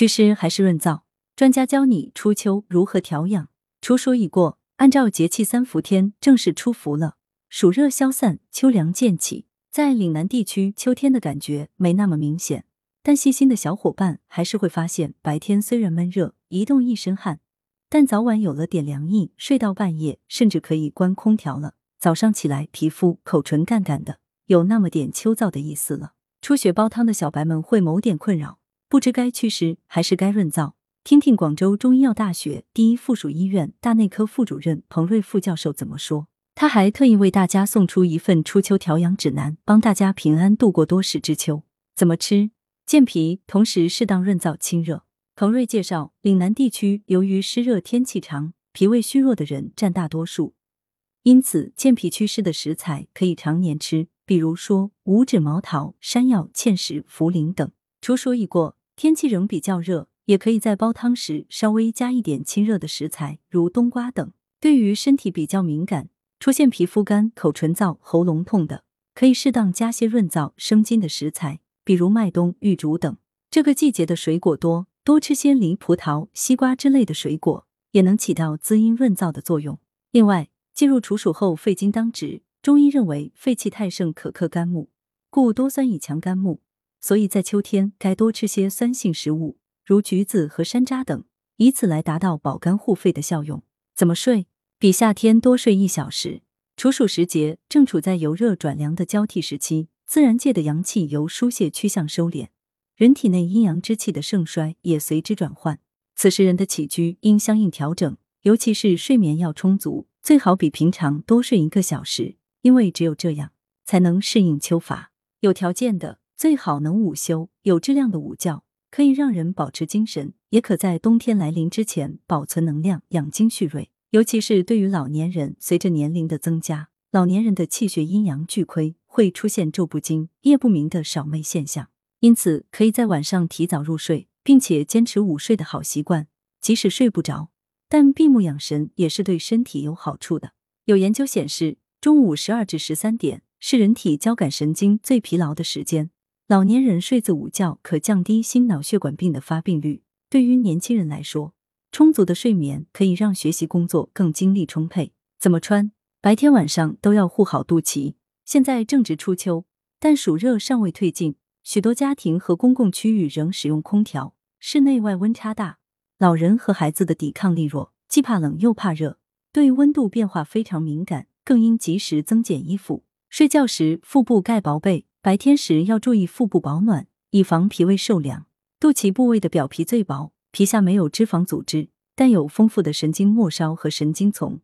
祛湿还是润燥？专家教你初秋如何调养。处暑已过，按照节气三伏天正式出伏了，暑热消散，秋凉渐起。在岭南地区，秋天的感觉没那么明显，但细心的小伙伴还是会发现，白天虽然闷热，一动一身汗，但早晚有了点凉意，睡到半夜甚至可以关空调了。早上起来，皮肤、口唇干干的，有那么点秋燥的意思了。初雪煲汤的小白们会某点困扰，不知该祛湿还是该润燥。听听广州中医药大学第一附属医院大内科副主任彭瑞副教授怎么说。他还特意为大家送出一份初秋调养指南，帮大家平安度过多事之秋。怎么吃？健脾，同时适当润燥清热。彭瑞介绍，岭南地区由于湿热天气长，脾胃虚弱的人占大多数，因此健脾祛湿的食材可以常年吃，比如说五指毛桃、山药、芡实、茯苓等。处暑已过，天气仍比较热。也可以在煲汤时稍微加一点清热的食材，如冬瓜等。对于身体比较敏感、出现皮肤干、口唇燥、喉咙痛的，可以适当加些润燥生津的食材，比如麦冬、玉竹等。这个季节的水果多，多吃些梨、葡萄、西瓜之类的水果，也能起到滋阴润燥的作用。另外，进入处暑后，肺经当值，中医认为肺气太盛可克肝木，故多酸以强肝木，所以在秋天该多吃些酸性食物。如橘子和山楂等，以此来达到保肝护肺的效用。怎么睡？比夏天多睡一小时。处暑时节正处在由热转凉的交替时期，自然界的阳气由疏泄趋向收敛，人体内阴阳之气的盛衰也随之转换。此时人的起居应相应调整，尤其是睡眠要充足，最好比平常多睡一个小时，因为只有这样才能适应秋乏。有条件的最好能午休，有质量的午觉。可以让人保持精神，也可在冬天来临之前保存能量、养精蓄锐。尤其是对于老年人，随着年龄的增加，老年人的气血阴阳俱亏，会出现昼不惊、夜不明的少寐现象。因此，可以在晚上提早入睡，并且坚持午睡的好习惯。即使睡不着，但闭目养神也是对身体有好处的。有研究显示，中午十二至十三点是人体交感神经最疲劳的时间。老年人睡子午觉可降低心脑血管病的发病率。对于年轻人来说，充足的睡眠可以让学习工作更精力充沛。怎么穿？白天晚上都要护好肚脐。现在正值初秋，但暑热尚未退尽，许多家庭和公共区域仍使用空调，室内外温差大，老人和孩子的抵抗力弱，既怕冷又怕热，对温度变化非常敏感，更应及时增减衣服。睡觉时腹部盖薄被。白天时要注意腹部保暖，以防脾胃受凉。肚脐部位的表皮最薄，皮下没有脂肪组织，但有丰富的神经末梢和神经丛，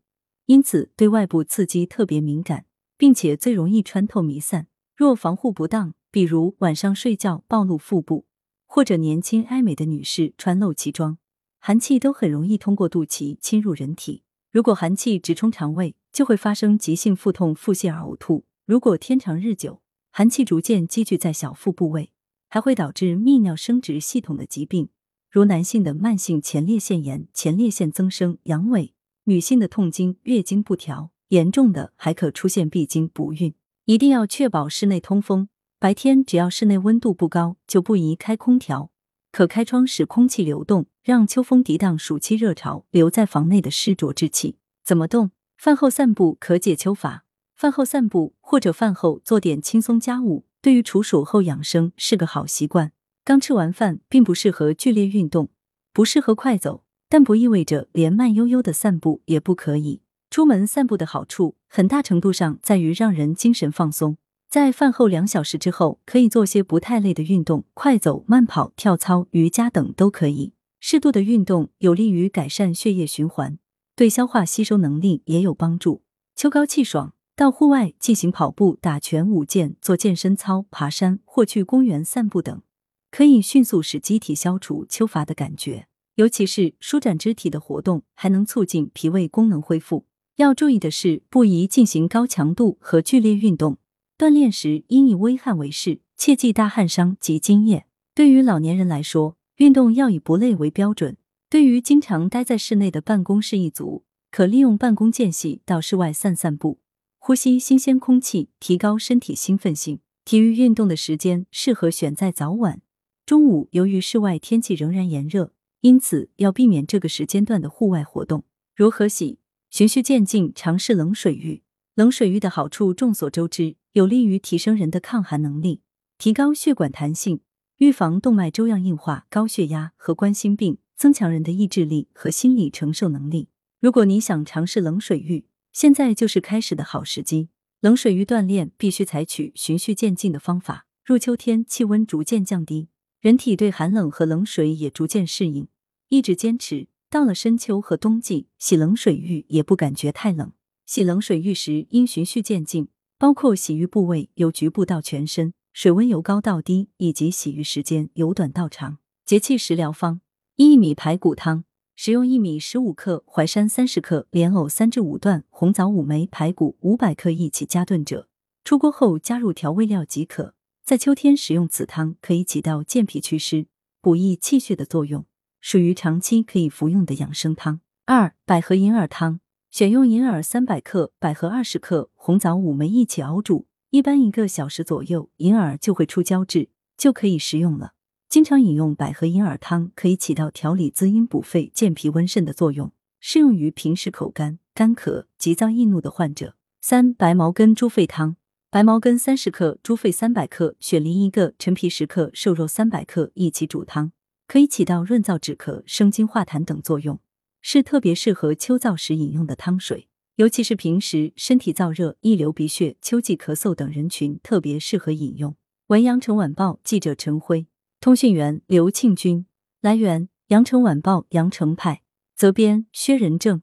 因此对外部刺激特别敏感，并且最容易穿透弥散。若防护不当，比如晚上睡觉暴露腹部，或者年轻爱美的女士穿露脐装，寒气都很容易通过肚脐侵入人体。如果寒气直冲肠胃，就会发生急性腹痛、腹泻而呕吐。如果天长日久，寒气逐渐积聚在小腹部位，还会导致泌尿生殖系统的疾病，如男性的慢性前列腺炎、前列腺增生、阳痿；女性的痛经、月经不调，严重的还可出现闭经、不孕。一定要确保室内通风，白天只要室内温度不高，就不宜开空调，可开窗使空气流动，让秋风涤荡暑期热潮留在房内的湿浊之气。怎么动？饭后散步可解秋乏。饭后散步或者饭后做点轻松家务，对于处暑后养生是个好习惯。刚吃完饭并不适合剧烈运动，不适合快走，但不意味着连慢悠悠的散步也不可以。出门散步的好处，很大程度上在于让人精神放松。在饭后两小时之后，可以做些不太累的运动，快走、慢跑、跳操、瑜伽等都可以。适度的运动有利于改善血液循环，对消化吸收能力也有帮助。秋高气爽。到户外进行跑步、打拳、舞剑、做健身操、爬山或去公园散步等，可以迅速使机体消除秋乏的感觉。尤其是舒展肢体的活动，还能促进脾胃功能恢复。要注意的是，不宜进行高强度和剧烈运动。锻炼时应以微汗为适，切忌大汗伤及津液。对于老年人来说，运动要以不累为标准。对于经常待在室内的办公室一族，可利用办公间隙到室外散散步。呼吸新鲜空气，提高身体兴奋性。体育运动的时间适合选在早晚，中午由于室外天气仍然炎热，因此要避免这个时间段的户外活动。如何洗？循序渐进，尝试冷水浴。冷水浴的好处众所周知，有利于提升人的抗寒能力，提高血管弹性，预防动脉粥样硬化、高血压和冠心病，增强人的意志力和心理承受能力。如果你想尝试冷水浴，现在就是开始的好时机。冷水浴锻炼必须采取循序渐进的方法。入秋天，气温逐渐降低。人体对寒冷和冷水也逐渐适应，一直坚持到了深秋和冬季，洗冷水浴也不感觉太冷。洗冷水浴时应循序渐进，包括洗浴部位由局部到全身，水温由高到低，以及洗浴时间由短到长。节气食疗方：薏米排骨汤，使用薏米十五克、淮山三十克、莲藕三至五段、红枣五枚、排骨五百克一起加炖者，出锅后加入调味料即可。在秋天使用此汤，可以起到健脾祛湿、补益气血的作用，属于长期可以服用的养生汤。二、百合银耳汤，选用银耳三百克、百合二十克、红枣五枚一起熬煮，一般一个小时左右，银耳就会出胶质，就可以食用了。经常饮用百合银耳汤，可以起到调理滋阴补肺、健脾温肾的作用，适用于平时口干、干咳、急躁易怒的患者。三、白茅根猪肺汤。白茅根三十克，猪肺三百克，雪梨一个，陈皮十克，瘦肉三百克，一起煮汤，可以起到润燥止咳、生津化痰等作用，是特别适合秋燥时饮用的汤水。尤其是平时身体燥热、易流鼻血、秋季咳嗽等人群，特别适合饮用。文阳城晚报记者陈辉，通讯员刘庆军。来源：羊城晚报羊城派，责编：薛仁正。